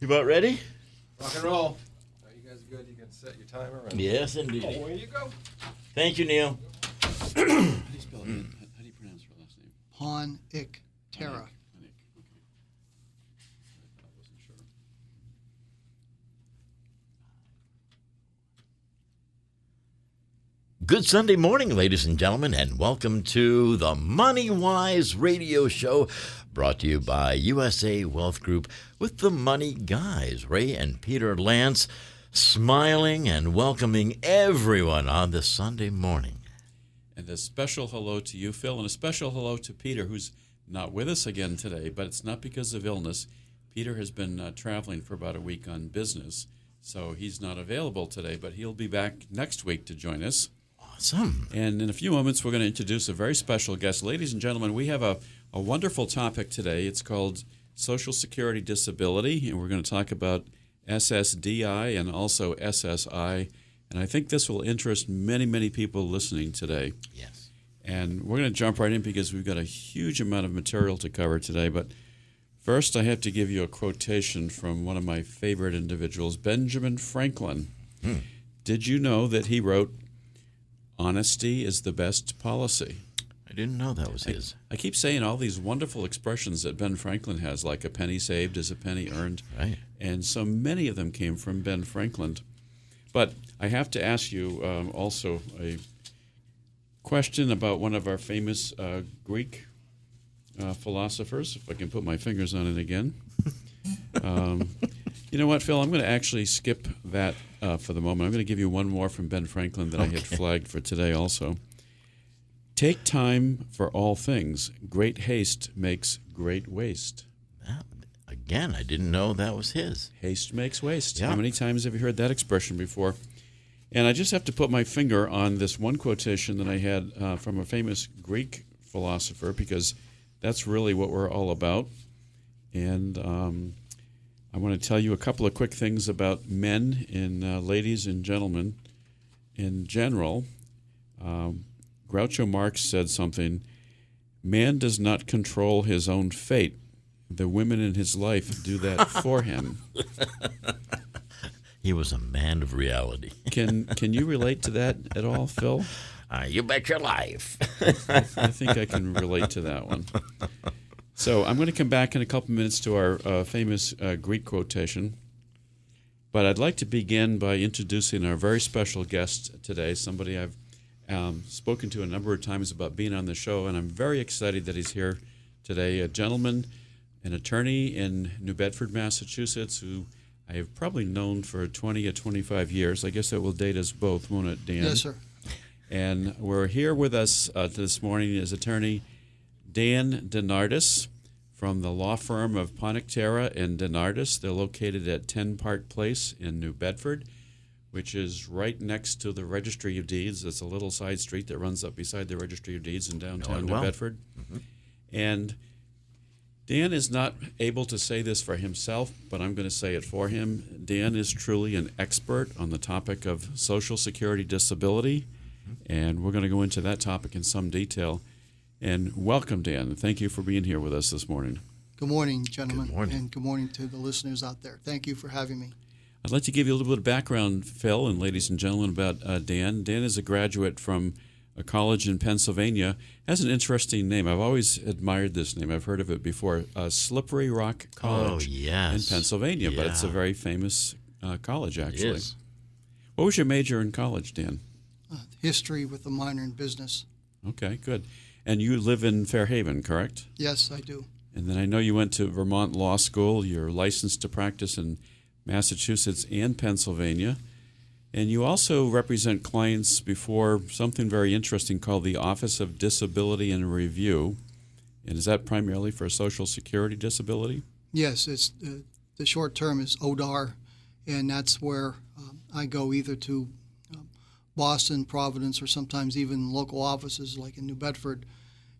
You about ready? Rock and roll. Are you guys good? You can set your timer. And Yes, indeed. Oh, Away you go. Thank you, Neil. How do you spell it? How how do you pronounce her last name? Pon Ik Terra. Panik. Okay. I wasn't sure. Good Sunday morning, ladies and gentlemen, and welcome to the Money Wise Radio Show, brought to you by USA Wealth Group with the Money Guys, Ray and Peter Lance, smiling and welcoming everyone on this Sunday morning. And a special hello to you, Phil, and a special hello to Peter, who's not with us again today, but it's not because of illness. Peter has been uh, traveling for about a week on business, so he's not available today, but he'll be back next week to join us. Awesome. And in a few moments, we're going to introduce a very special guest. Ladies and gentlemen, we have a, a wonderful topic today. It's called Social Security Disability, and we're going to talk about SSDI and also SSI. And I think this will interest many, many people listening today. Yes. And we're going to jump right in because we've got a huge amount of material to cover today. But first, I have to give you a quotation from one of my favorite individuals, Benjamin Franklin. Hmm. Did you know that he wrote, Honesty is the best policy? I didn't know that was his. I keep saying all these wonderful expressions that Ben Franklin has, like a penny saved is a penny earned. Right. And so many of them came from Ben Franklin. But I have to ask you um, also a question about one of our famous uh, Greek uh, philosophers, if I can put my fingers on it again. um, you know what, Phil? I'm going to actually skip that uh, for the moment. I'm going to give you one more from Ben Franklin that I had flagged for today also. Take time for all things. Great haste makes great waste. Again, I didn't know that was his. Haste makes waste. Yeah. How many times have you heard that expression before? And I just have to put my finger on this one quotation that I had uh, from a famous Greek philosopher because that's really what we're all about. And um, I want to tell you a couple of quick things about men and uh, ladies and gentlemen in general. Um, Groucho Marx said something Man does not control his own fate. The women in his life do that for him. He was a man of reality. Can can you relate to that at all, Phil? Uh, you bet your life. I think I can relate to that one. So I'm going to come back in a couple minutes to our uh, famous uh, Greek quotation, but I'd like to begin by introducing our very special guest today. Somebody I've um, spoken to a number of times about being on the show, and I'm very excited that he's here today. A gentleman, an attorney in New Bedford, Massachusetts, who I have probably known for 20 or 25 years. I guess that will date us both, won't it, Dan? Yes, sir. And we're here with us uh, this morning is attorney Dan Denardis from the law firm of Ponictera and Denardis. They're located at 10 Park Place in New Bedford, which is right next to the Registry of Deeds. It's a little side street that runs up beside the Registry of Deeds in downtown it New well. Bedford. Mm-hmm. And Dan is not able to say this for himself, but I'm going to say it for him. Dan is truly an expert on the topic of Social Security disability, mm-hmm. and we're going to go into that topic in some detail. And welcome, Dan. Thank you for being here with us this morning. Good morning, gentlemen, Good morning. and good morning to the listeners out there. Thank you for having me. I'd like to give you a little bit of background, Phil, and ladies and gentlemen, about uh, Dan. Dan is a graduate from a college in Pennsylvania. Has an interesting name. I've always admired this name. I've heard of it before. Uh, Slippery Rock College Oh, yes. in Pennsylvania, but it's a very famous uh, college, actually. is. What was your major in college, Dan? Uh, history with a minor in business. Okay, good. And you live in Fairhaven, correct? Yes, I do. And then I know you went to Vermont Law School. You're licensed to practice in Massachusetts and Pennsylvania. And you also represent clients before something very interesting called the Office of Disability and Review. And is that primarily for Social Security disability? Yes, it's uh, the short term is ODAR, and that's where um, I go either to um, Boston, Providence, or sometimes even local offices like in New Bedford,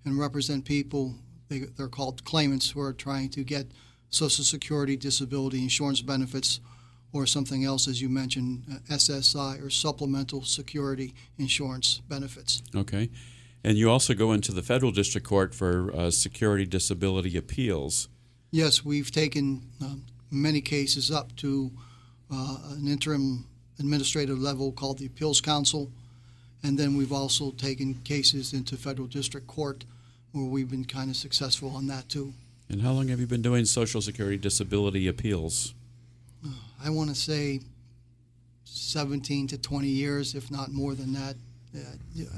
and represent people. They, they're called claimants who are trying to get Social Security disability insurance benefits, or something else, as you mentioned, uh, SSI or Supplemental Security Insurance benefits. Okay. And you also go into the federal district court for uh, security disability appeals. Yes, we've taken um, many cases up to uh, an interim administrative level called the Appeals Council, and then we've also taken cases into federal district court where we've been kind of successful on that too. And how long have you been doing Social Security disability appeals? I want to say 17 to 20 years, if not more than that. Uh,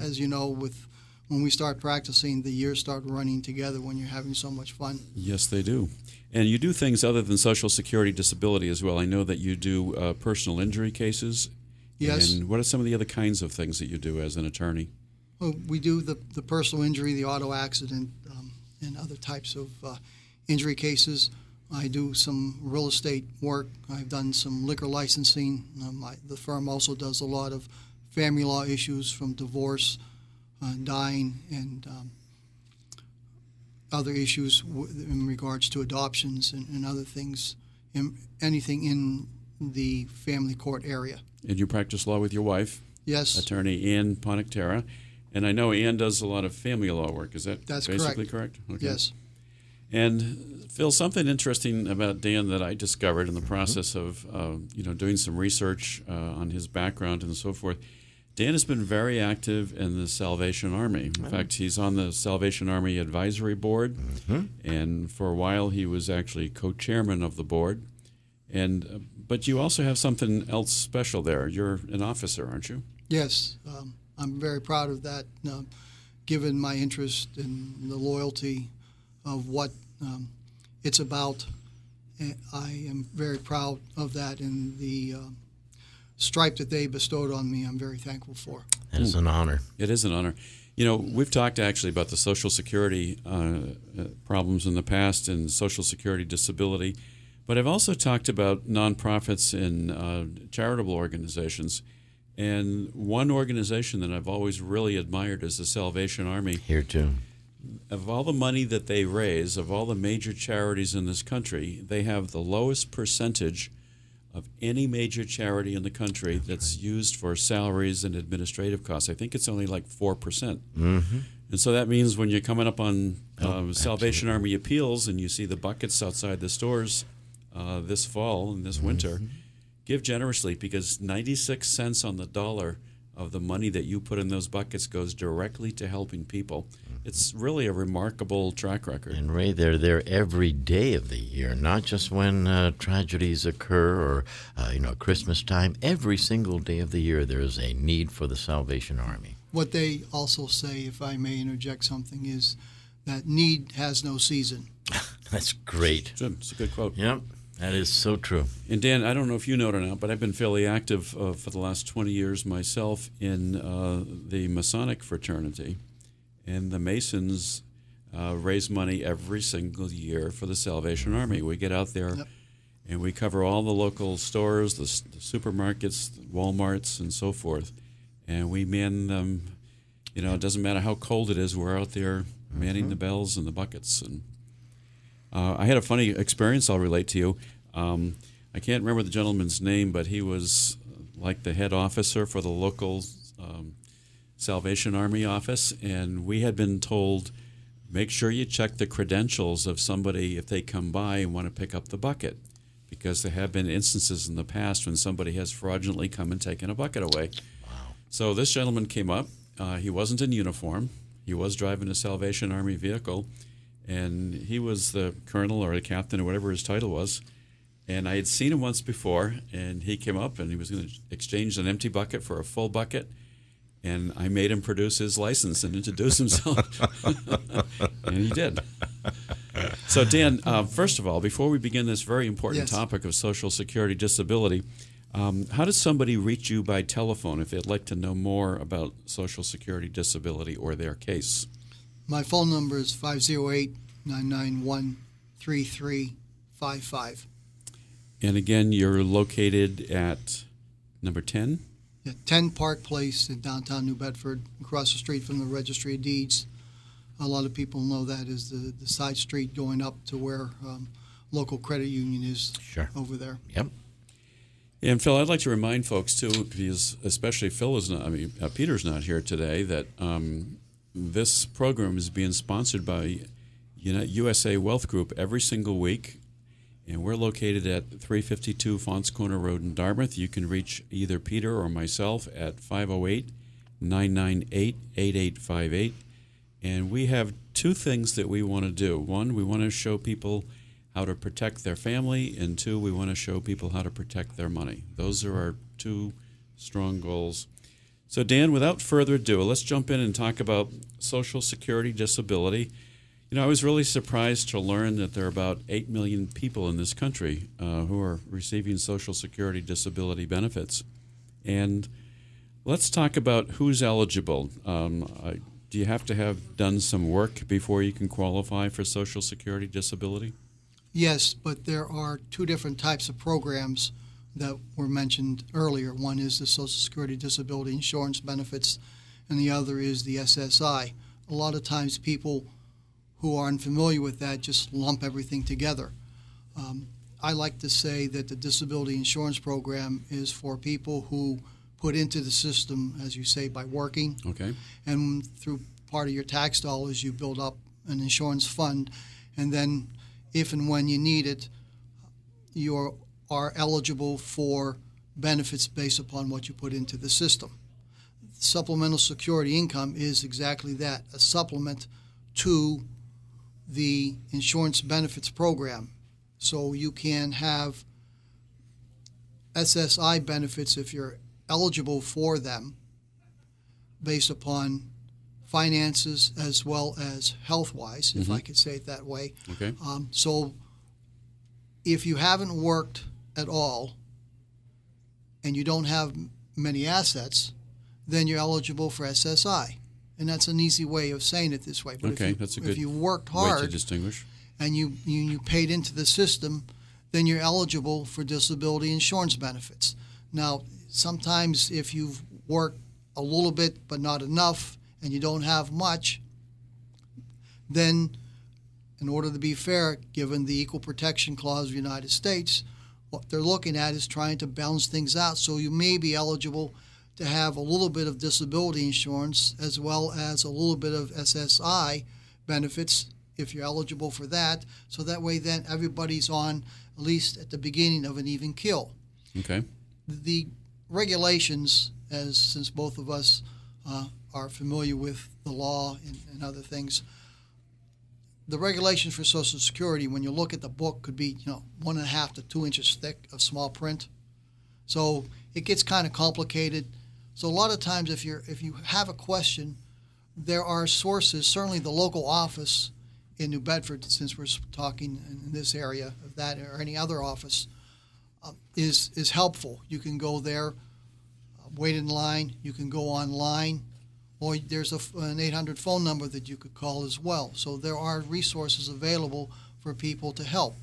as you know, with when we start practicing, the years start running together when you're having so much fun. Yes, they do. And you do things other than Social Security disability as well. I know that you do uh, personal injury cases. Yes. And what are some of the other kinds of things that you do as an attorney? Well, we do the, the personal injury, the auto accident, um, and other types of uh, injury cases. I do some real estate work. I've done some liquor licensing. Um, my, the firm also does a lot of family law issues from divorce, uh, dying, and um, other issues w- in regards to adoptions and, and other things, in, anything in the family court area. And you practice law with your wife, Yes, attorney Ann Ponectera. And I know Ann does a lot of family law work. Is that That's basically correct? Okay. yes. And Phil, something interesting about Dan that I discovered in the process of uh, you know doing some research uh, on his background and so forth. Dan has been very active in the Salvation Army. In fact, he's on the Salvation Army Advisory Board, and for a while he was actually co-chairman of the board. And uh, but you also have something else special there. You're an officer, aren't you? Yes, um, I'm very proud of that, uh, given my interest and the loyalty of what um, it's about. And I am very proud of that, and the um stripe that they bestowed on me, I'm very thankful for. That is an honor. It is an honor. You know, we've talked actually about the Social Security uh, uh, problems in the past and Social Security disability, but I've also talked about nonprofits and uh, charitable organizations. And one organization that I've always really admired is the Salvation Army. Here too. Of all the money that they raise, of all the major charities in this country, they have the lowest percentage of any major charity in the country that's used for salaries and administrative costs. I think it's only like 4%. percent Mm-hmm. And so that means when you're coming up on Oh, um, Salvation Army appeals and you see the buckets outside the stores uh, this fall and this winter, Mm-hmm. give generously because 96 cents on the dollar of the money that you put in those buckets goes directly to helping people. It's really a remarkable track record. And Ray, they're there every day of the year, not just when uh, tragedies occur or, uh, you know, Christmas time. Every single day of the year, there is a need for the Salvation Army. What they also say, if I may interject something, is that need has no season. That's great. Good. It's a good quote. Yep, that is so true. And Dan, I don't know if you know it or not, but I've been fairly active uh, for the last 20 years myself in uh, the Masonic fraternity. And the Masons uh, raise money every single year for the Salvation Army. We get out there Yep. and we cover all the local stores, the, the supermarkets, the Walmarts, and so forth. And we man them. You know, it doesn't matter how cold it is, we're out there manning the bells and the buckets. And uh, I had a funny experience I'll relate to you. Um, I can't remember the gentleman's name, but he was like the head officer for the local um, Salvation Army office, and we had been told make sure you check the credentials of somebody if they come by and want to pick up the bucket, because there have been instances in the past when somebody has fraudulently come and taken a bucket away. Wow. So this gentleman came up. Uh, he wasn't in uniform. He was driving a Salvation Army vehicle, and he was the colonel or the captain or whatever his title was. And I had seen him once before, and he came up and he was going to exchange an empty bucket for a full bucket. And I made him produce his license and introduce himself. and he did. So, Dan, uh, first of all, before we begin this very important Yes. topic of Social Security disability, um, how does somebody reach you by telephone if they'd like to know more about Social Security disability or their case? My phone number is 508 991 3355. And again, you're located at number 10? Yeah, 10 Park Place in downtown New Bedford, across the street from the Registry of Deeds. A lot of people know that as the, the side street going up to where um, local credit union is Sure. over there. Yep. And Phil, I'd like to remind folks too, because especially Phil is not, I mean, uh, Peter's not here today, that um, this program is being sponsored by Uni- USA Wealth Group every single week. And we're located at 352 Faunce Corner Road in Dartmouth. You can reach either Peter or myself at 508 998 8858. And we have two things that we want to do. One, we want to show people how to protect their family, and two, we want to show people how to protect their money. Those are our two strong goals. So, Dan, without further ado, let's jump in and talk about Social Security disability. You know, I was really surprised to learn that there are about 8 million people in this country uh, who are receiving Social Security disability benefits. And let's talk about who's eligible. Um, I, do you have to have done some work before you can qualify for Social Security disability? Yes, but there are two different types of programs that were mentioned earlier. One is the Social Security Disability Insurance Benefits, and the other is the SSI. A lot of times, people who are unfamiliar with that just lump everything together. Um, I like to say that the disability insurance program is for people who put into the system, as you say, by working, Okay. and through part of your tax dollars, you build up an insurance fund, and then if and when you need it, you are eligible for benefits based upon what you put into the system. Supplemental security income is exactly that a supplement to the insurance benefits program. So you can have SSI benefits if you're eligible for them based upon finances as well as health wise, if I could say it that way. Okay. Um, so if you haven't worked at all and you don't have many assets, then you're eligible for SSI. And that's an easy way of saying it this way. But Okay, if you, that's a if good you worked Way to hard distinguish. and you, you, you paid into the system, then you're eligible for disability insurance benefits. Now, sometimes if you've worked a little bit but not enough and you don't have much, then in order to be fair, given the Equal Protection Clause of the United States, what they're looking at is trying to balance things out. So you may be eligible to have a little bit of disability insurance as well as a little bit of SSI benefits if you're eligible for that. So that way, then everybody's on at least at the beginning of an even kill. Okay. The regulations, as since both of us uh, are familiar with the law and, and other things, the regulations for Social Security, when you look at the book, could be you know one and a half to two inches thick of small print. So it gets kind of complicated. So a lot of times, if you're if you have a question, there are sources. Certainly, the local office in New Bedford, since we're talking in this area of that, or any other office, uh, is is helpful. You can go there, uh, wait in line. You can go online, or there's a, an 800 phone number that you could call as well. So there are resources available for people to help.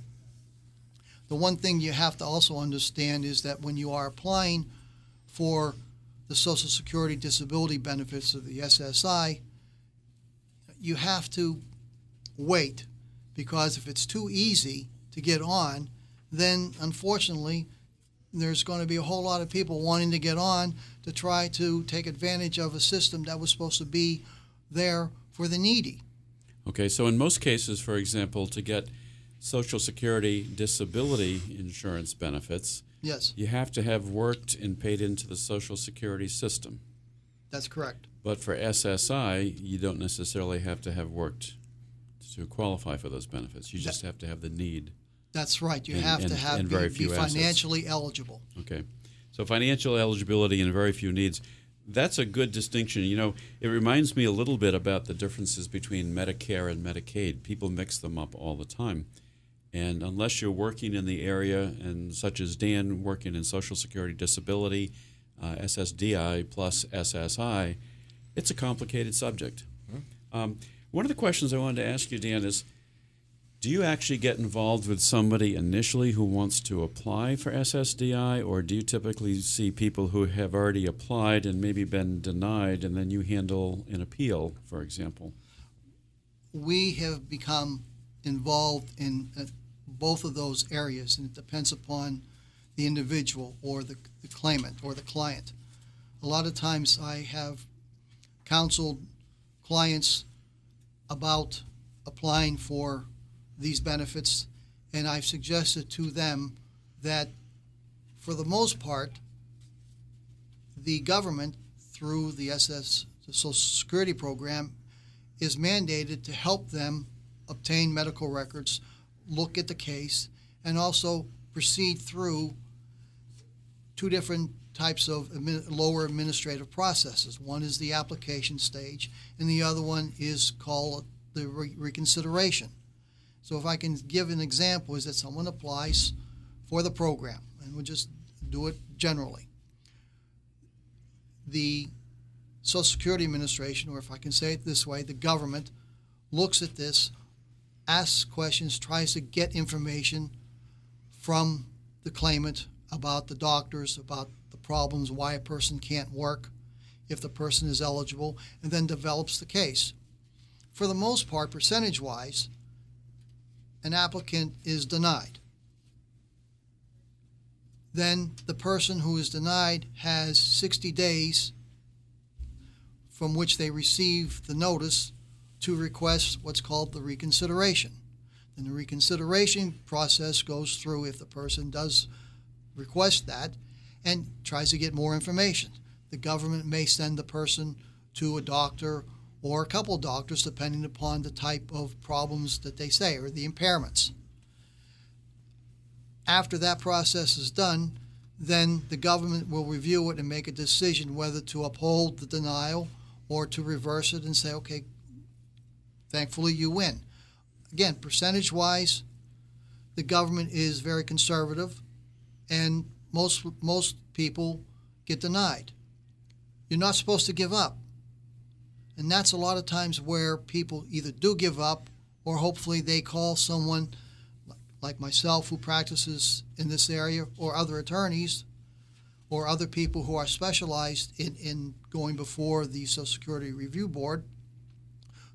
The one thing you have to also understand is that when you are applying for the Social Security disability benefits of the SSI, you have to wait because if it's too easy to get on, then unfortunately there's going to be a whole lot of people wanting to get on to try to take advantage of a system that was supposed to be there for the needy. Okay, so in most cases, for example, to get Social Security disability insurance benefits, Yes, you have to have worked and paid into the Social Security system. that's correct. But for SSI, you don't necessarily have to have worked to qualify for those benefits. You just have to have the need. That's right. You And- have to have and be, very be few assets. financially eligible. Okay. So financial eligibility and very few needs. That's a good distinction. You know, it reminds me a little bit about the differences between Medicare and Medicaid. People mix them up all the time. And unless you're working in the area, and such as Dan working in Social Security Disability, uh, SSDI plus SSI, it's a complicated subject. Um, one of the questions I wanted to ask you, Dan, is do you actually get involved with somebody initially who wants to apply for SSDI, or do you typically see people who have already applied and maybe been denied, and then you handle an appeal, for example? we have become involved in uh, both of those areas, and it depends upon the individual or the, the claimant or the client. A lot of times I have counseled clients about applying for these benefits, and I've suggested to them that, for the most part, the government, through the SS, the Social Security program, is mandated to help them obtain medical records, look at the case, and also proceed through two different types of lower administrative processes. One is the application stage, and the other one is called the re- reconsideration. So, if I can give an example, is that someone applies for the program, and we'll just do it generally. The Social Security Administration, or if I can say it this way, the government looks at this, asks questions, tries to get information from the claimant about the doctors, about the problems, why a person can't work, if the person is eligible, and then develops the case. For the most part, percentage wise, an applicant is denied. Then the person who is denied has 60 days from which they receive the notice to request what's called the reconsideration. Then the reconsideration process goes through if the person does request that and tries to get more information. The government may send the person to a doctor or a couple doctors, depending upon the type of problems that they say or the impairments. After that process is done, then the government will review it and make a decision whether to uphold the denial or to reverse it and say, okay, thankfully you win. Again, percentage wise, the government is very conservative and most most people get denied. You're not supposed to give up. And that's a lot of times where people either do give up or hopefully they call someone like myself who practices in this area or other attorneys or other people who are specialized in, in going before the Social Security Review Board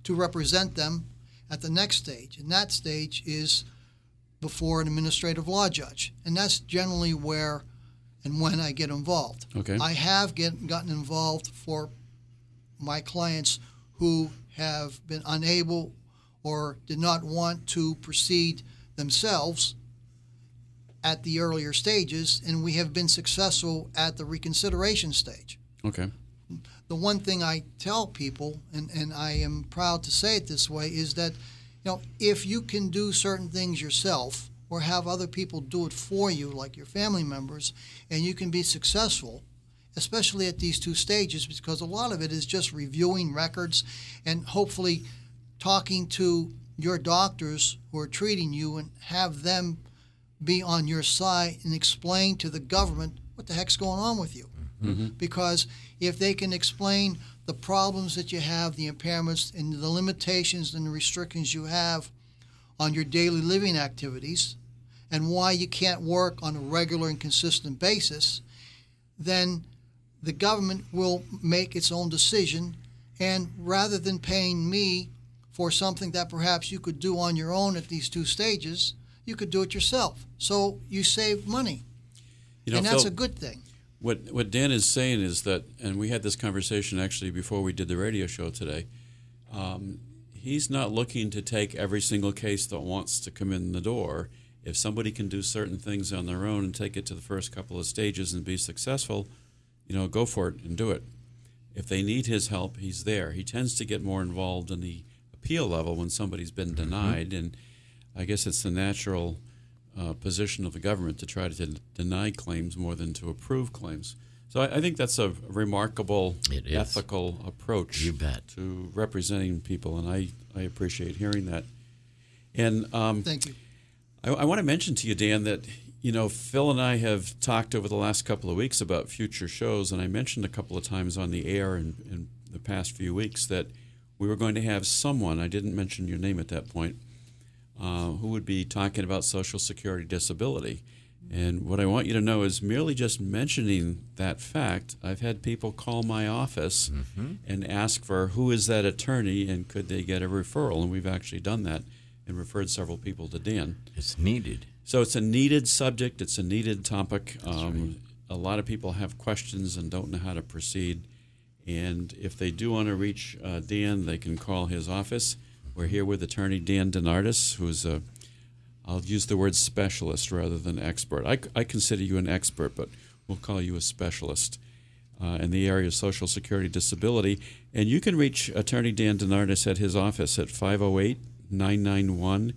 to represent them at the next stage. And that stage is before an administrative law judge. And that's generally where and when I get involved. Okay. I have get, gotten involved for my clients who have been unable or did not want to proceed themselves at the earlier stages, and we have been successful at the reconsideration stage. Okay. The one thing I tell people, and, and I am proud to say it this way, is that you know if you can do certain things yourself or have other people do it for you, like your family members, and you can be successful, especially at these two stages, because a lot of it is just reviewing records and hopefully talking to your doctors who are treating you and have them be on your side and explain to the government what the heck's going on with you. Mm-hmm. Because if they can explain the problems that you have, the impairments, and the limitations and the restrictions you have on your daily living activities, and why you can't work on a regular and consistent basis, then the government will make its own decision. And rather than paying me for something that perhaps you could do on your own at these two stages, you could do it yourself. So you save money. You know, and that's Phil, a good thing. What what Dan is saying is that, and we had this conversation actually before we did the radio show today. Um, he's not looking to take every single case that wants to come in the door. If somebody can do certain things on their own and take it to the first couple of stages and be successful, you know, go for it and do it. If they need his help, he's there. He tends to get more involved in the appeal level when somebody's been denied, and I guess it's the natural uh, position of the government to try to deny claims more than to approve claims. So I, I think that's a remarkable It is. ethical approach You bet. to representing people, and I, I appreciate hearing that. And um, Thank you. I, I want to mention to you, Dan, that you know Phil and I have talked over the last couple of weeks about future shows, and I mentioned a couple of times on the air in, in the past few weeks that we were going to have someone. I didn't mention your name at that point. Uh, who would be talking about Social Security disability. And what I want you to know is merely just mentioning that fact, I've had people call my office and ask for who is that attorney and could they get a referral. And we've actually done that and referred several people to Dan. It's needed. So it's a needed subject, it's a needed topic. Um, A lot of people have questions and don't know how to proceed. And if they do want to reach uh, Dan, they can call his office. We're here with attorney Dan DeNardis, who's a, I'll use the word specialist rather than expert. I, I consider you an expert, but we'll call you a specialist uh, in the area of Social Security disability. And you can reach attorney Dan DeNardis at his office at 508 991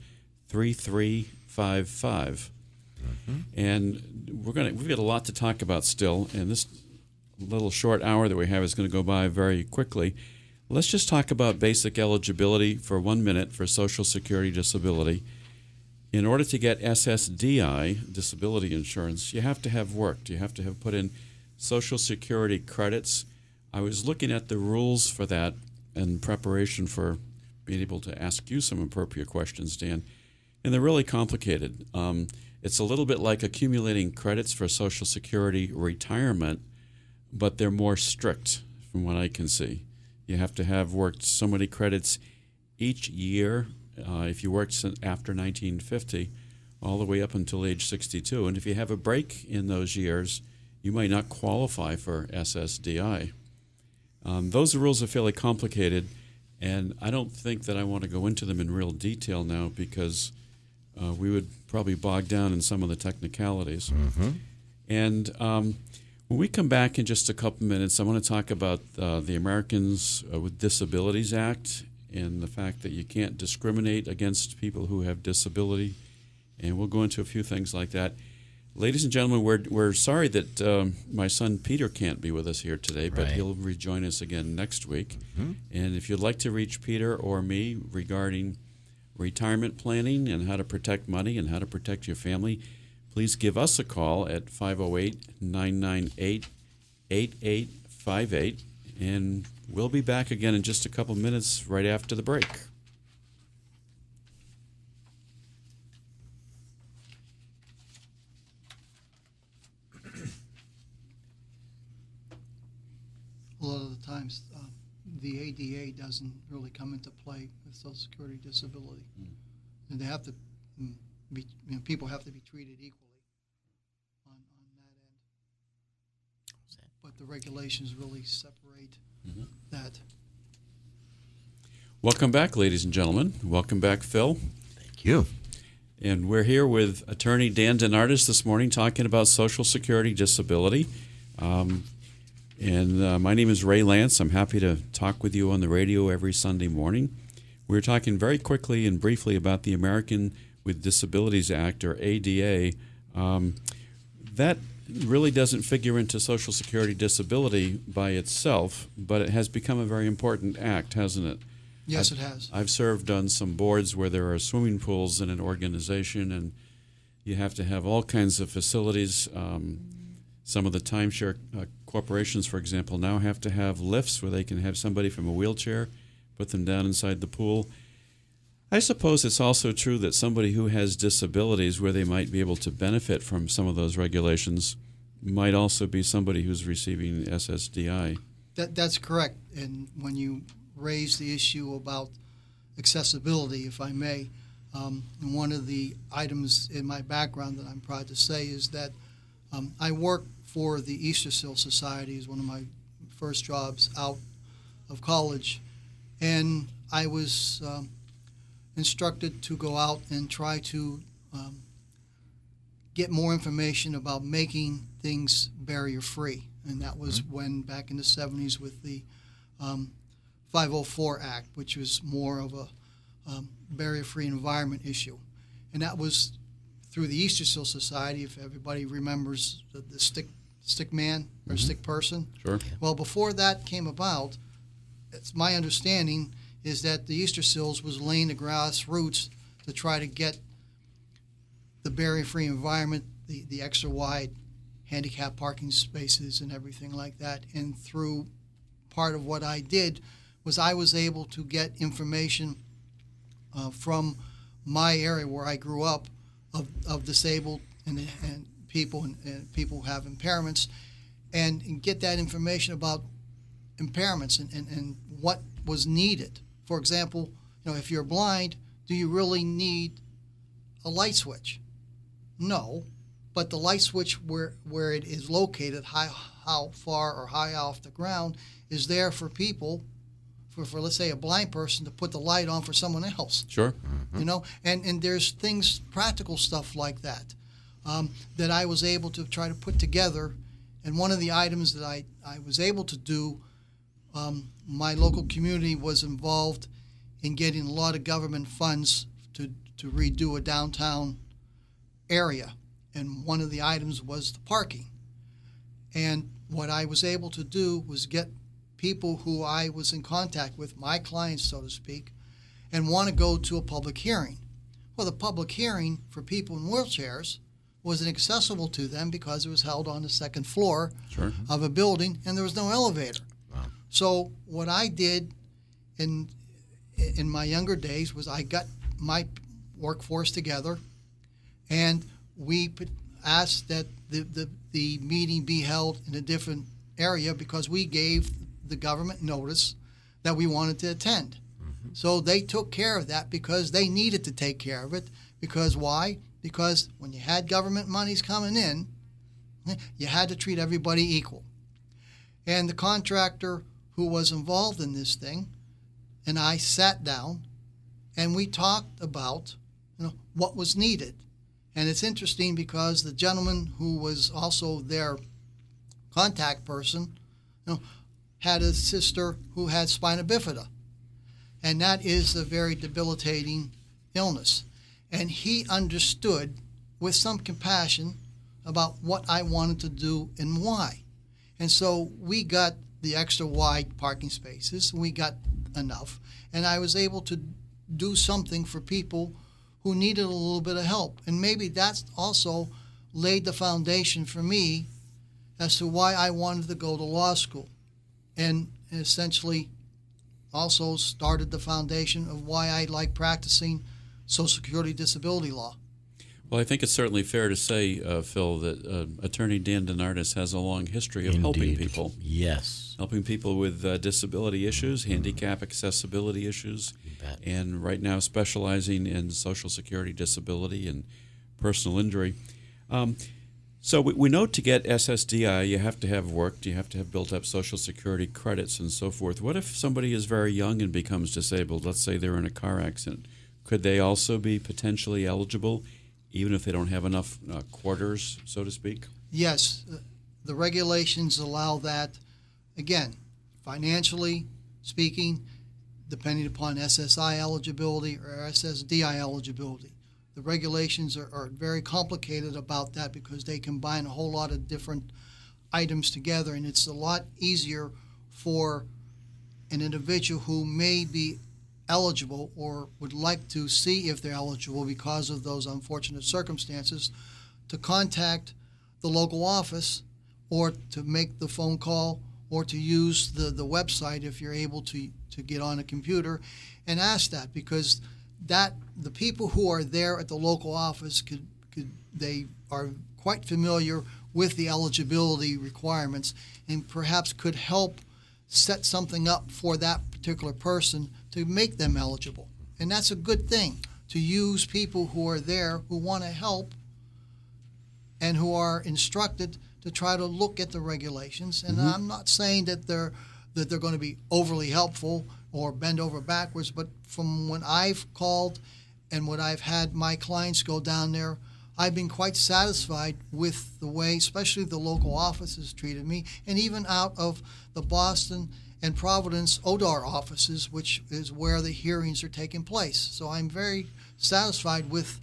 3355. And we're gonna we've got a lot to talk about still, and this little short hour that we have is going to go by very quickly. Let's just talk about basic eligibility for one minute for Social Security disability. In order to get SSDI, disability insurance, you have to have worked. You have to have put in Social Security credits. I was looking at the rules for that in preparation for being able to ask you some appropriate questions, Dan, and they're really complicated. Um, it's a little bit like accumulating credits for Social Security retirement, but they're more strict from what I can see. You have to have worked so many credits each year uh, if you worked after 1950, all the way up until age 62. And if you have a break in those years, you might not qualify for SSDI. Um, those rules are fairly complicated, and I don't think that I want to go into them in real detail now because uh, we would probably bog down in some of the technicalities. Mm-hmm. And um, when we come back in just a couple minutes, I want to talk about uh, the Americans uh, with Disabilities Act and the fact that you can't discriminate against people who have disability. And we'll go into a few things like that. Ladies and gentlemen, we're, we're sorry that um, my son Peter can't be with us here today, but Right. he'll rejoin us again next week. Mhm. And if you'd like to reach Peter or me regarding retirement planning and how to protect money and how to protect your family, please give us a call at 508 998 8858. And we'll be back again in just a couple minutes right after the break. A lot of the times, uh, the ADA doesn't really come into play with Social Security disability. And they have to mm, be, you know, people have to be treated equally on, on that end. But the regulations really separate Mhm. that. Welcome back, ladies and gentlemen. Welcome back, Phil. Thank you. And we're here with attorney Dan DeNardis this morning talking about Social Security disability. Um, and uh, my name is Ray Lance. I'm happy to talk with you on the radio every Sunday morning. We're talking very quickly and briefly about the American with Disabilities Act, or ADA. Um, that really doesn't figure into Social Security disability by itself, but it has become a very important act, hasn't it? Yes, I've- it has. I've served on some boards where there are swimming pools in an organization, and you have to have all kinds of facilities. Um, some of the timeshare uh, corporations, for example, now have to have lifts where they can have somebody from a wheelchair put them down inside the pool. I suppose it's also true that somebody who has disabilities where they might be able to benefit from some of those regulations might also be somebody who's receiving SSDI. That, that's correct. And when you raise the issue about accessibility, if I may, um, one of the items in my background that I'm proud to say is that um, I work for the Easter Seal Society as one of my first jobs out of college, and I was um, instructed to go out and try to um, get more information about making things barrier free. And that was when, back in the 70s, with the um, 504 Act, which was more of a um, barrier free environment issue. And that was through the Easter Seal Society, if everybody remembers the, the stick, stick man or stick person. Sure. Well, before that came about, it's my understanding is that the Easter Seals was laying the grassroots to try to get the barrier-free environment, the, the extra wide handicap parking spaces and everything like that. And through part of what I did was I was able to get information uh, from my area where I grew up of, of disabled and, and people and, and people who have impairments and, and get that information about impairments and, and, and what was needed. For example, you know, if you're blind, do you really need a light switch? No, but the light switch where where it is located, high, how far or high off the ground, is there for people, for, for let's say a blind person to put the light on for someone else Sure. you know and and there's things practical stuff like that um, that i was able to try to put together and one of the items that i, I was able to do um, my local community was involved in getting a lot of government funds to, to redo a downtown area and one of the items was the parking and what i was able to do was get people who i was in contact with my clients so to speak and want to go to a public hearing. Well, the public hearing for people in wheelchairs wasn't accessible to them because it was held on the second floor Sure. of a building and there was no elevator. So what I did in in my younger days was I got my workforce together and we put- asked that the, the, the meeting be held in a different area because we gave the government notice that we wanted to attend. Mm-hmm. So they took care of that because they needed to take care of it. Because why? Because when you had government monies coming in, eh, you had to treat everybody equal. And the contractor who was involved in this thing and I sat down and we talked about you know, what was needed. And it's interesting because the gentleman who was also their contact person you know, had a sister who had spina bifida and that is a very debilitating illness. And he understood with some compassion about what I wanted to do and why. And so we got the extra wide parking spaces, we got enough, and I was able to do something for people who needed a little bit of help. And maybe that's also laid the foundation for me as to why I wanted to go to law school. And essentially, also started the foundation of why I like practicing Social Security disability law. Well, I think it's certainly fair to say, uh, Phil, that uh, Attorney Dan Denardis has a long history of helping people, Yes. helping people with uh, disability issues, handicap accessibility issues, and right now specializing in Social Security disability and personal injury. Um, so we, we know to get SSDI, you have to have worked, you have to have built up Social Security credits and so forth. What if somebody is very young and becomes disabled? Let's say they're in a car accident. Could they also be potentially eligible, even if they don't have enough uh, quarters, so to speak? Yes, uh, the regulations allow that. Again, financially speaking, depending upon SSI eligibility or SSDI eligibility. The regulations are, are very complicated about that because they combine a whole lot of different items together, and it's a lot easier for an individual who may be eligible or would like to see if they're eligible because of those unfortunate circumstances to contact the local office or to make the phone call or to use the, the website if you're able to, to get on a computer and ask that because that the people who are there at the local office could, could they are quite familiar with the eligibility requirements and perhaps could help set something up for that particular person to make them eligible. And that's a good thing to use people who are there who want to help and who are instructed to try to look at the regulations. And mm-hmm. I'm not saying that they're that they're going to be overly helpful or bend over backwards, but from when I've called and what I've had my clients go down there, I've been quite satisfied with the way, especially the local offices treated me, and even out of the Boston and Providence ODAR offices, which is where the hearings are taking place. So I'm very satisfied with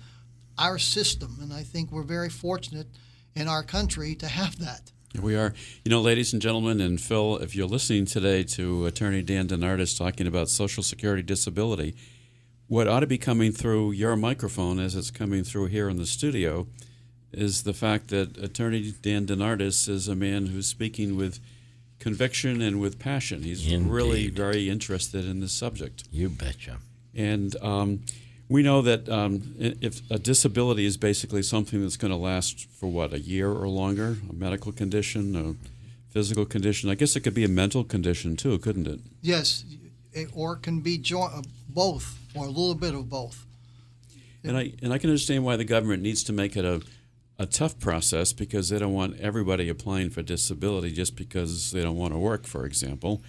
our system, and I think we're very fortunate in our country to have that. We are. You know, ladies and gentlemen, and Phil, if you're listening today to Attorney Dan Denardis talking about Social Security disability, what ought to be coming through your microphone as it's coming through here in the studio is the fact that Attorney Dan Denardis is a man who's speaking with conviction and with passion. He's really very interested in this subject. You betcha. And um, we know that um, if a disability is basically something that's going to last for what, a year or longer, a medical condition, a physical condition. I guess it could be a mental condition too, couldn't it? Yes, it, or it can be jo- uh, both, or a little bit of both. And I and I can understand why the government needs to make it a a tough process because they don't want everybody applying for disability just because they don't want to work, for example.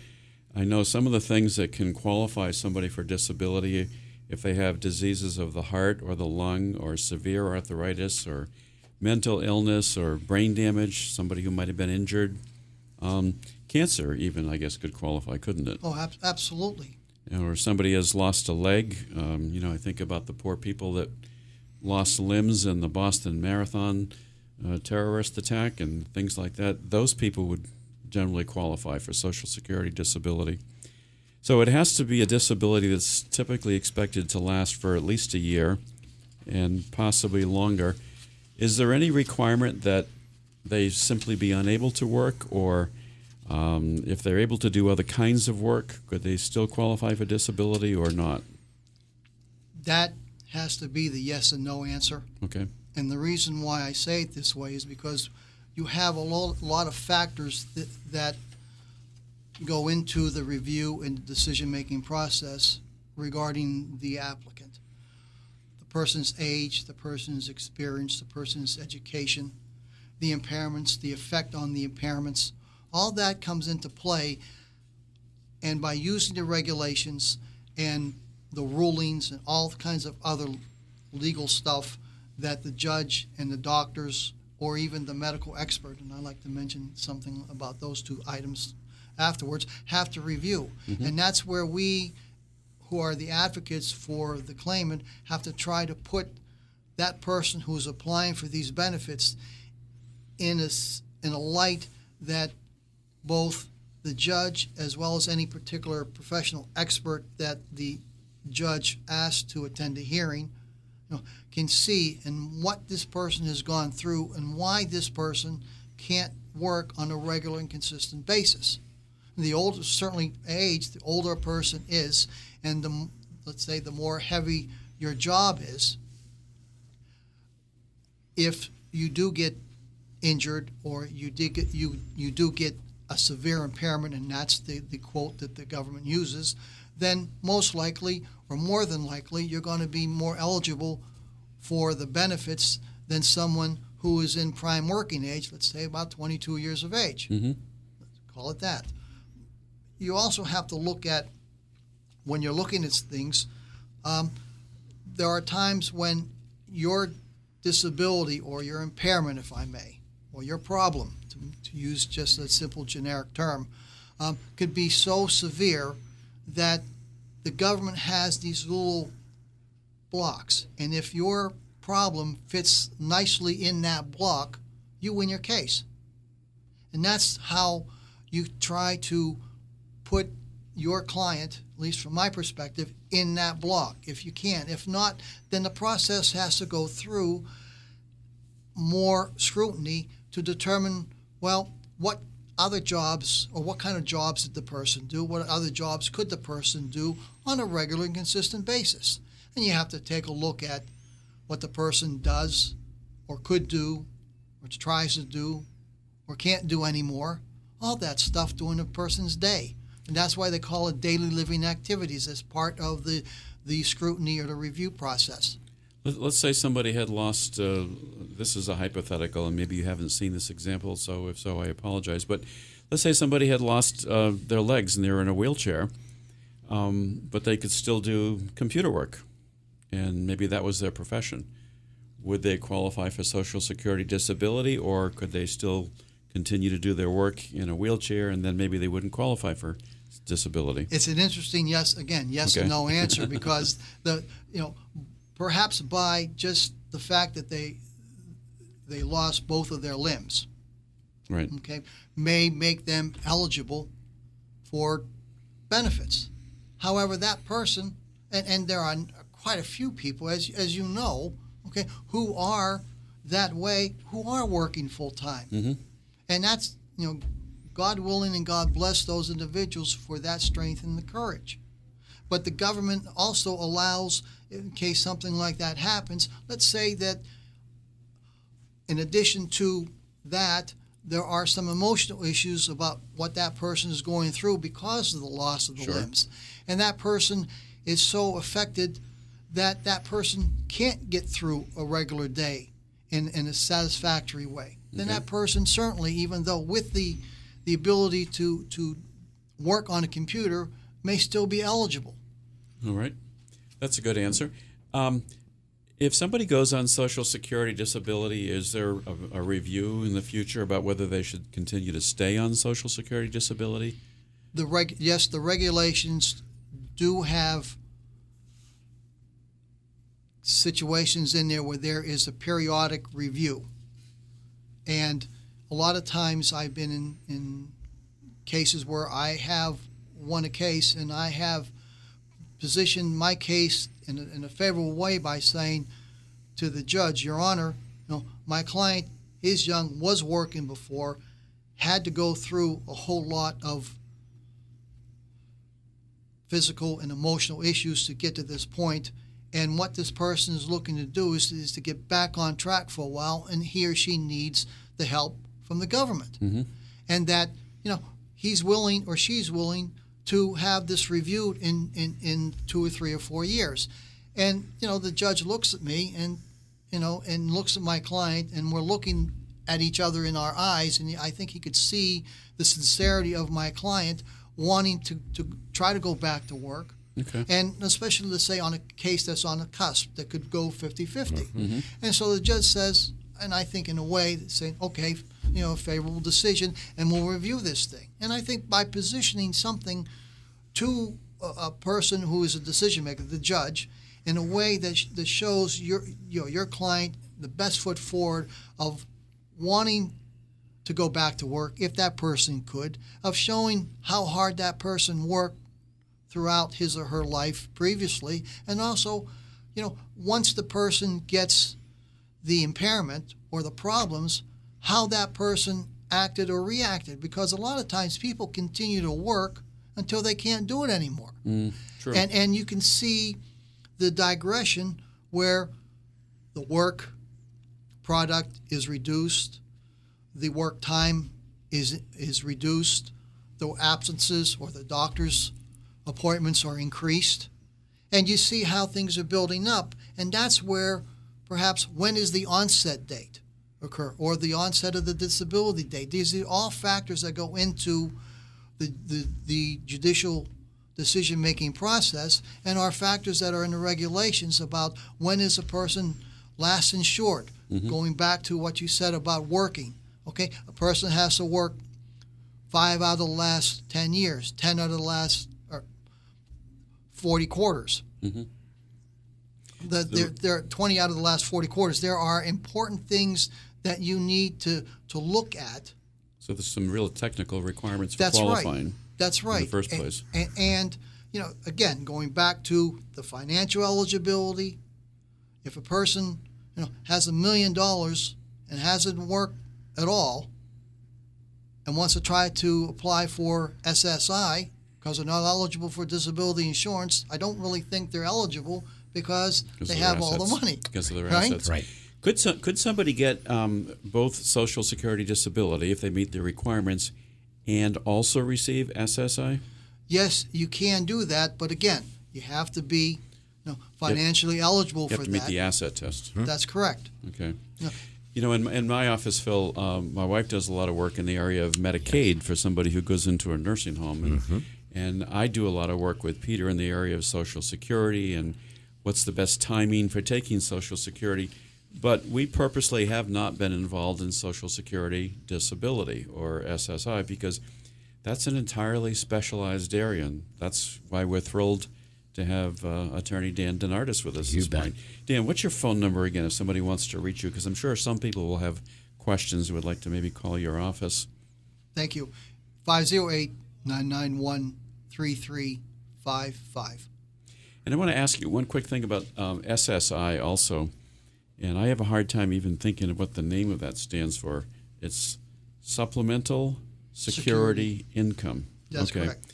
I know some of the things that can qualify somebody for disability if they have diseases of the heart or the lung or severe arthritis or mental illness or brain damage, somebody who might have been injured. Um, cancer, even, I guess, could qualify, couldn't it? Oh, ab- absolutely. You know, or somebody has lost a leg. Um, you know, I think about the poor people that lost limbs in the Boston Marathon uh, terrorist attack and things like that. Those people would generally qualify for Social Security disability. So it has to be a disability that's typically expected to last for at least a year and possibly longer. Is there any requirement that they simply be unable to work, or um, if they're able to do other kinds of work, could they still qualify for disability or not? That has to be the yes and no answer. Okay. And the reason why I say it this way is because you have a lo- lot of factors that, that go into the review and decision making process regarding the applicant. The person's age, the person's experience, the person's education, the impairments, the effect on the impairments, all that comes into play. And by using the regulations and the rulings and all kinds of other legal stuff that the judge and the doctors or even the medical expert, and I'd like to mention something about those two items afterwards, have to review. Mm-hmm. And that's where we, who are the advocates for the claimant, have to try to put that person who is applying for these benefits in a, in a light that both the judge as well as any particular professional expert that the judge asked to attend a hearing you know, can see and what this person has gone through and why this person can't work on a regular and consistent basis. The older, certainly age, the older a person is, and the let's say the more heavy your job is, if you do get injured or you did get you you do get a severe impairment, and that's the, the quote that the government uses, then most likely or more than likely you're going to be more eligible for the benefits than someone who is in prime working age, let's say about 22 years of age. Mm-hmm. Call it that. You also have to look at when you're looking at things. Um, there are times when your disability or your impairment, if I may, or your problem, to, to use just a simple generic term, um, could be so severe that the government has these little blocks. And if your problem fits nicely in that block, you win your case. And that's how you try to put your client, at least from my perspective, in that block if you can. If not, then the process has to go through more scrutiny to determine, well, what other jobs or what kind of jobs did the person do? What other jobs could the person do on a regular and consistent basis? And you have to take a look at what the person does or could do or tries to do or can't do anymore. All that stuff during a person's day. And that's why they call it daily living activities as part of the, the scrutiny or the review process. Let- Let's say somebody had lost. Uh, this is a hypothetical, and maybe you haven't seen this example. So if so, I apologize. But let's say somebody had lost uh, their legs and they were in a wheelchair, um, but they could still do computer work, and maybe that was their profession. Would they qualify for Social Security disability, or could they still continue to do their work in a wheelchair, and then maybe they wouldn't qualify for disability? It's an interesting yes again yes Okay. and no answer because the you know perhaps by just the fact that they they lost both of their limbs Right. okay may make them eligible for benefits. However, that person and, and there are quite a few people as as you know okay who are that way who are working full time Mhm. and that's you know God willing and God bless those individuals for that strength and the courage. But the government also allows, in case something like that happens, let's say that in addition to that, there are some emotional issues about what that person is going through because of the loss of the Sure. limbs. And that person is so affected that that person can't get through a regular day in, in a satisfactory way. Then that person certainly, even though with the the ability to to work on a computer may still be eligible. All right. That's a good answer. Um, if somebody goes on Social Security disability, is there a, a, review in the future about whether they should continue to stay on Social Security disability? The reg- yes, the regulations do have situations in there where there is a periodic review. And a lot of times I've been in, in cases where I have won a case and I have positioned my case in a, in a favorable way by saying to the judge, Your Honor, you know, my client is young, was working before, had to go through a whole lot of physical and emotional issues to get to this point. And what this person is looking to do is, is to get back on track for a while, and he or she needs the help from the government. Mm-hmm. And that, you know, he's willing or she's willing to have this reviewed in, in, in two or three or four years. And, you know, the judge looks at me and, you know, and looks at my client, and we're looking at each other in our eyes. And I think he could see the sincerity of my client wanting to, to try to go back to work. Okay. And especially, let's say, on a case that's on a cusp that could go 50 50. Mm-hmm. And so the judge says, and I think in a way, saying, okay, you know, a favorable decision, and we'll review this thing. And I think by positioning something to a, a person who is a decision maker, the judge, in a way that, that shows your, you know, your client the best foot forward of wanting to go back to work, if that person could, of showing how hard that person worked throughout his or her life previously, and also, you know, once the person gets the impairment or the problems, how that person acted or reacted. Because a lot of times people continue to work until they can't do it anymore. Mm, true. And, and you can see the digression where the work product is reduced, the work time is, is reduced, the absences or the doctor's appointments are increased. And you see how things are building up. And that's where perhaps when is the onset date occur or the onset of the disability date. These are all factors that go into the, the, the judicial decision making process and are factors that are in the regulations about when is a person last insured. Mm-hmm. Going back to what you said about working. Okay, a person has to work five out of the last 10 years, 10 out of the last or 40 quarters. Mm-hmm. The, there, there are 20 out of the last 40 quarters. There are important things that you need to, to look at. So there's some real technical requirements for That's qualifying. right. That's right. In the first And- place. And, and, you know, again, going back to the financial eligibility, if a person, you know, has a million dollars and hasn't worked at all and wants to try to apply for SSI because they're not eligible for disability insurance, I don't really think they're eligible because Because they of their have all the money. Because of their right? assets. Right. Could some, could somebody get um, both Social Security disability if they meet the requirements, and also receive SSI? Yes, you can do that, but again, you have to be you know, financially eligible You have for to meet the asset test. That's correct. Okay. Yeah. You know, in, in my office, Phil, um, my wife does a lot of work in the area of Medicaid for somebody who goes into a nursing home, and, and I do a lot of work with Peter in the area of Social Security and what's the best timing for taking Social Security. But we purposely have not been involved in Social Security disability or SSI because that's an entirely specialized area, and that's why we're thrilled to have uh, Attorney Dan Denardis with us You this bet. morning. Dan, what's your phone number again if somebody wants to reach you? Because I'm sure some people will have questions and would like to maybe call your office. Thank you. 508 991 3355. And I want to ask you one quick thing about um, SSI also. And I have a hard time even thinking of what the name of that stands for. It's Supplemental Security, Income. That's okay. correct.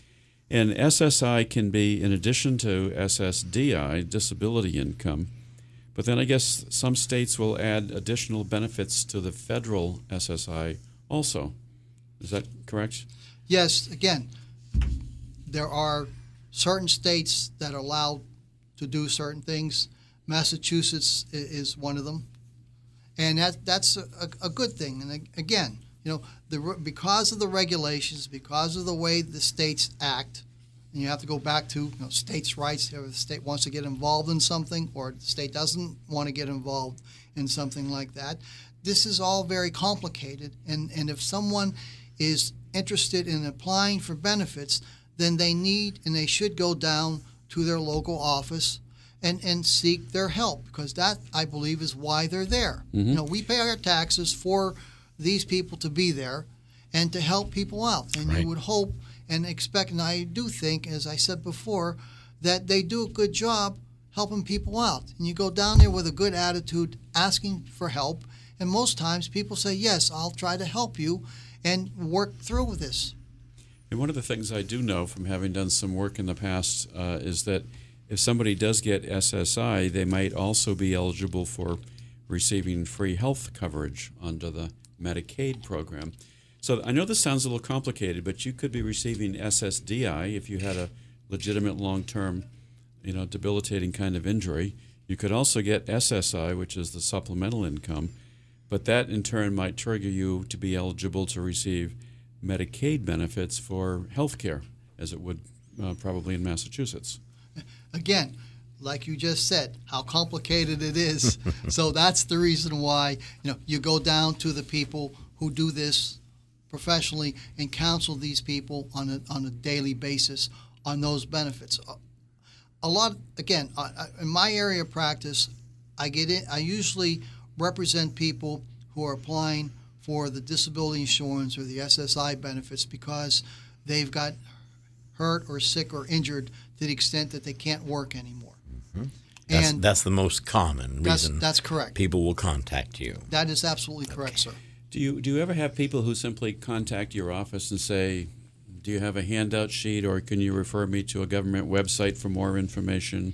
And SSI can be, in addition to SSDI, disability income, but then I guess some states will add additional benefits to the federal SSI also. Is that correct? Yes, again, there are certain states that are allowed to do certain things. Massachusetts is one of them. And that, that's a, a- good thing. And again, you know, the, because of the regulations, because of the way the states act, and you have to go back to you know, states' rights. If the state wants to get involved in something, or the state doesn't want to get involved in something like that, this is all very complicated. And, and if someone is interested in applying for benefits, then they need and they should go down to their local office and, and seek their help because that I believe is why they're there. You know, we pay our taxes for these people to be there and to help people out. And Right. you would hope and expect, and I do think, as I said before, that they do a good job helping people out. And you go down there with a good attitude, asking for help, and most times people say, "Yes, I'll try to help you," and work through with this. And one of the things I do know from having done some work in the past uh, is that if somebody does get SSI, they might also be eligible for receiving free health coverage under the Medicaid program. So I know this sounds a little complicated, but you could be receiving SSDI if you had a legitimate long-term, you know, debilitating kind of injury. You could also get SSI, which is the supplemental income, but that in turn might trigger you to be eligible to receive Medicaid benefits for health care, as it would uh, probably in Massachusetts. again, like you just said, how complicated it is. so that's the reason why you know you go down to the people who do this professionally and counsel these people on a on a daily basis on those benefits. A- A lot again I- in my area of practice, I get in. I usually represent people who are applying for the disability insurance or the SSI benefits because they've got hurt or sick or injured to the extent that they can't work anymore. Mm-hmm. That's, And that's the most common reason that's correct. people will contact you. That is absolutely correct, sir. Do you do you ever have people who simply contact your office and say, "Do you have a handout sheet, or can you refer me to a government website for more information?"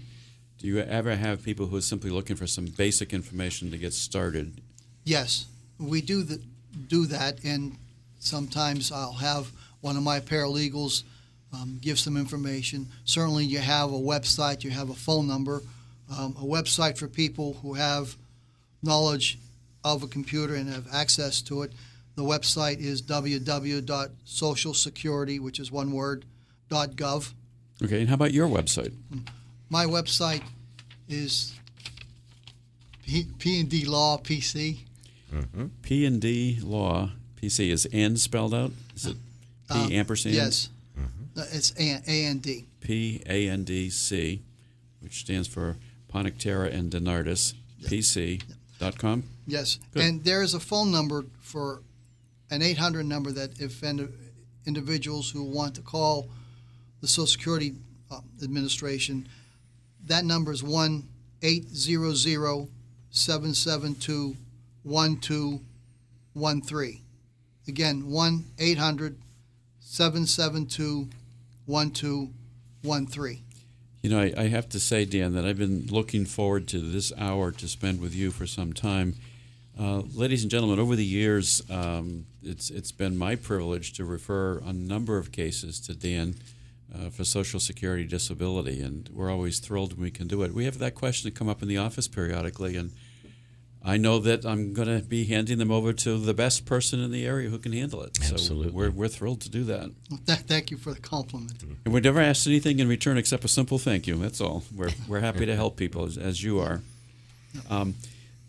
Do you ever have people who are simply looking for some basic information to get started? Yes, we do the, do that, and sometimes I'll have one of my paralegals um, give some information. Certainly, you have a website, you have a phone number, um, a website for people who have knowledge of a computer and have access to it. The website is www.socialsecurity, which is one word, .gov. Okay, and how about your website? My website is P- P&D Law PC. P and D Law PC is N spelled out. Is it P Um, ampersand? Yes. It's A A and D. P A N D C, which stands for Ponictera and Denardis, PC dot com. Yes. Good. And there is a phone number for an 800 number that if indi- individuals who want to call the Social Security uh, Administration, that number is 1 800 772 1213. Again, 1 800 772 1213. You know, I, I have to say, Dan, that I've been looking forward to this hour to spend with you for some time. Uh, ladies and gentlemen, over the years, um, it's it's been my privilege to refer a number of cases to Dan uh, for Social Security disability, and we're always thrilled when we can do it. We have that question come up in the office periodically, and I know that I'm going to be handing them over to the best person in the area who can handle it. Absolutely. So we're, we're thrilled to do that. Well, th- thank you for the compliment. And we never asked anything in return except a simple thank you. That's all. We're, we're happy to help people as, as you are. Um,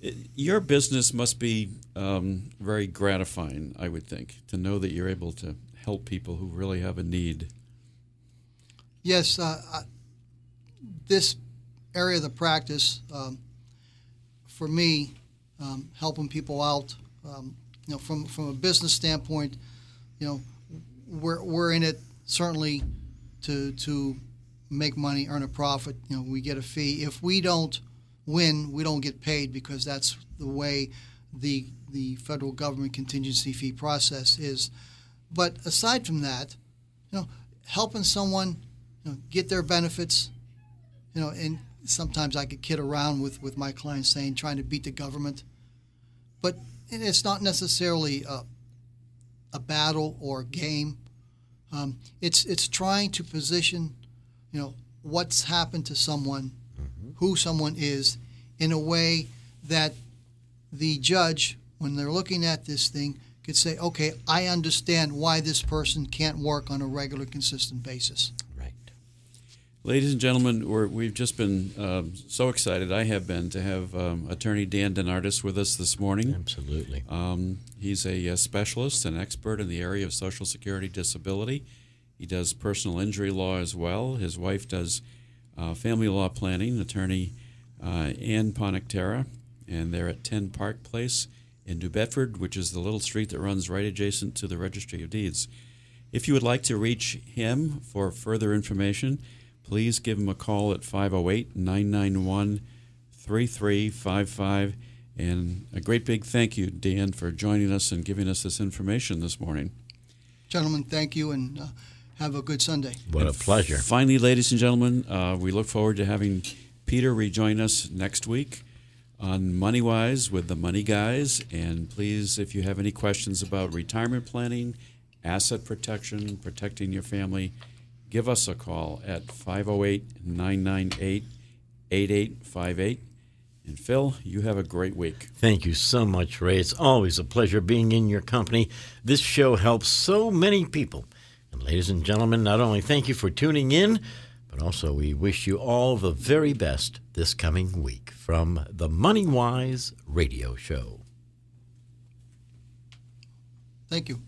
it- your business must be um, very gratifying, I would think, to know that you're able to help people who really have a need. Yes, uh, I, this area of the practice, um, for me, um, helping people out, um, you know, from from a business standpoint, you know, we're we're in it certainly to to make money, earn a profit. You know, we get a fee. If we don't win, we don't get paid because that's the way the the federal government contingency fee process is. But aside from that, you know, helping someone you know, get their benefits, you know, and sometimes I could kid around with, with my clients saying trying to beat the government, but it's not necessarily a, a battle or a game. Um, it's it's trying to position, you know, what's happened to someone, who someone is, in a way that the judge, when they're looking at this thing, could say, okay, I understand why this person can't work on a regular, consistent basis. Ladies and gentlemen, we're, we've just been um, so excited, I have been, to have um, attorney Dan Denardis with us this morning. Absolutely. Um, he's a, uh specialist and expert in the area of Social Security disability. He does personal injury law as well. His wife does uh, family law planning, attorney uh, Ann and they're at 10 Park Place in New Bedford, which is the little street that runs right adjacent to the Registry of Deeds. If you would like to reach him for further information, please give him a call at 508 991 3355. And a great big thank you, Dan, for joining us and giving us this information this morning. Gentlemen, thank you and uh, have a good Sunday. What a pleasure. Finally, ladies and gentlemen, uh, we look forward to having Peter rejoin us next week on MoneyWise with the Money Guys. And please, if you have any questions about retirement planning, asset protection, protecting your family, give us a call at 508 998 8858. And Phil, you have a great week. Thank you so much, Ray. It's always a pleasure being in your company. This show helps so many people. And, ladies and gentlemen, not only thank you for tuning in, but also we wish you all the very best this coming week from the Money Wise Radio Show. Thank you.